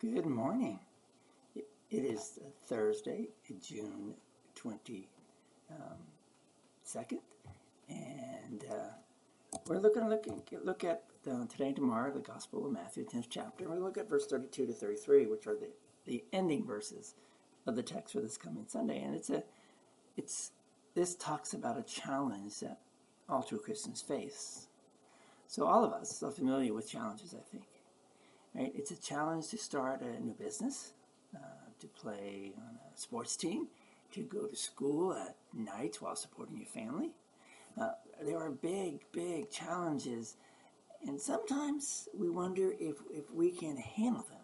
Good morning. It is Thursday, June 22nd, and uh, we're looking look, look at uh, today and tomorrow the Gospel of Matthew, 10th chapter. We look at verse 32 to 33, which are the, the ending verses of the text for this coming Sunday. And it's a, it's this talks about a challenge that all true Christians face. So all of us are familiar with challenges, I think. Right? It's a challenge to start a new business, uh, to play on a sports team, to go to school at night while supporting your family. Uh, there are big, big challenges, and sometimes we wonder if, if we can handle them.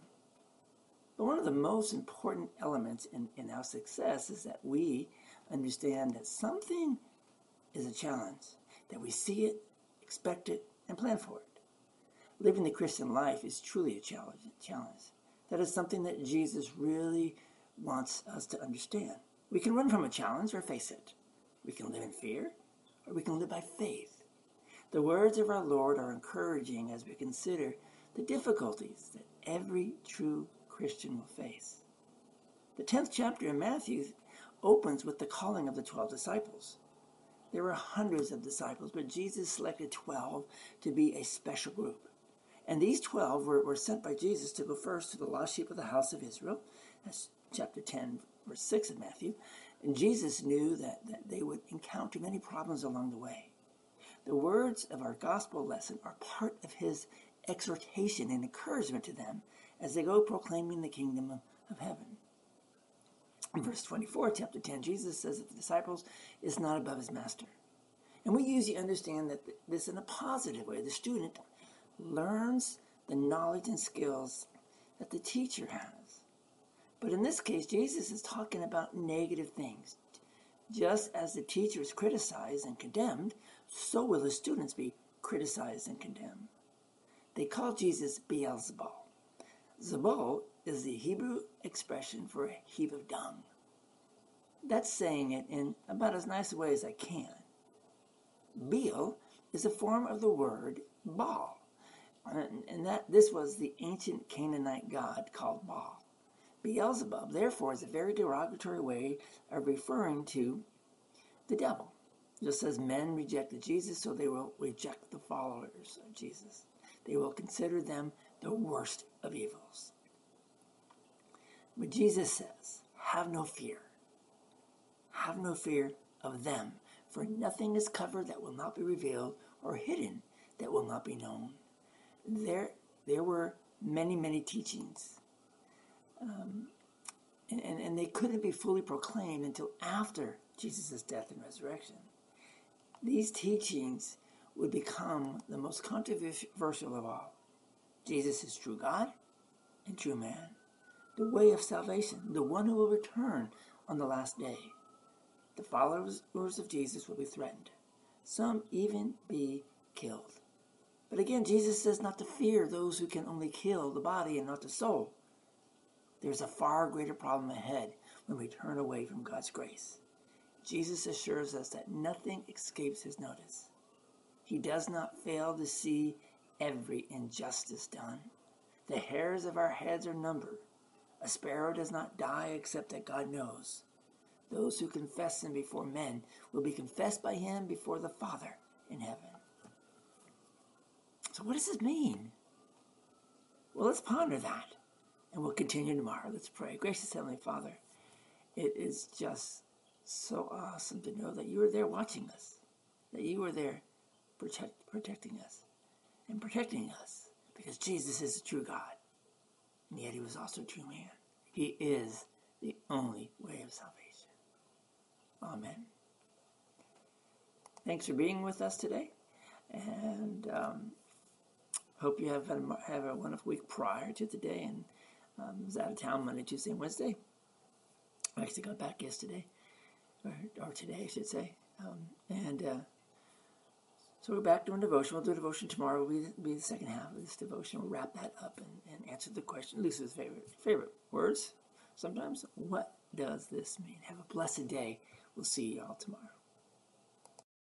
But one of the most important elements in, in our success is that we understand that something is a challenge, that we see it, expect it, and plan for it. Living the Christian life is truly a challenge. challenge. That is something that Jesus really wants us to understand. We can run from a challenge or face it. We can live in fear or we can live by faith. The words of our Lord are encouraging as we consider the difficulties that every true Christian will face. The 10th chapter in Matthew opens with the calling of the 12 disciples. There were hundreds of disciples, but Jesus selected 12 to be a special group. And these 12 were, were sent by Jesus to go first to the lost sheep of the house of Israel. That's chapter 10, verse 6 of Matthew. And Jesus knew that, that they would encounter many problems along the way. The words of our gospel lesson are part of his exhortation and encouragement to them as they go proclaiming the kingdom of, of heaven. In verse 24, chapter 10, Jesus says that the disciples is not above his master. And we usually understand that this in a positive way. The student learns the knowledge and skills that the teacher has. But in this case, Jesus is talking about negative things. Just as the teacher is criticized and condemned, so will the students be criticized and condemned. They call Jesus Beelzebul. Zebul is the Hebrew expression for a heap of dung. That's saying it in about as nice a way as I can. Beel is a form of the word Baal, and that this was the ancient Canaanite god called Baal. Beelzebub, therefore, is a very derogatory way of referring to the devil. Just as men rejected Jesus, so they will reject the followers of Jesus. They will consider them the worst of evils. But Jesus says, Have no fear. Have no fear of them, for nothing is covered that will not be revealed, or hidden that will not be known there there were many many teachings. Um, and, and, and they couldn't be fully proclaimed until after jesus' death and resurrection. These teachings would become the most controversial of all. Jesus is true god and true man the way of salvation the one who will return on the last day. The followers of jesus will be threatened. Some even be killed but again, Jesus says not to fear those who can only kill the body and not the soul. There's a far greater problem ahead when we turn away from God's grace. Jesus assures us that nothing escapes his notice. He does not fail to see every injustice done. The hairs of our heads are numbered. A sparrow does not die except that God knows. Those who confess him before men will be confessed by him before the Father in heaven. So, what does this mean? Well, let's ponder that. And we'll continue tomorrow. Let's pray. Gracious Heavenly Father, it is just so awesome to know that you are there watching us, that you are there protect, protecting us and protecting us because Jesus is the true God. And yet he was also a true man. He is the only way of salvation. Amen. Thanks for being with us today. And um, Hope you have a, have a wonderful week prior to today. And um, was out of town Monday, Tuesday, and Wednesday. I actually got back yesterday, or, or today, I should say. Um, and uh, so we're back doing devotion. We'll do devotion tomorrow. We'll be, be the second half of this devotion. We'll wrap that up and, and answer the question. Luther's favorite favorite words. Sometimes, what does this mean? Have a blessed day. We'll see you all tomorrow.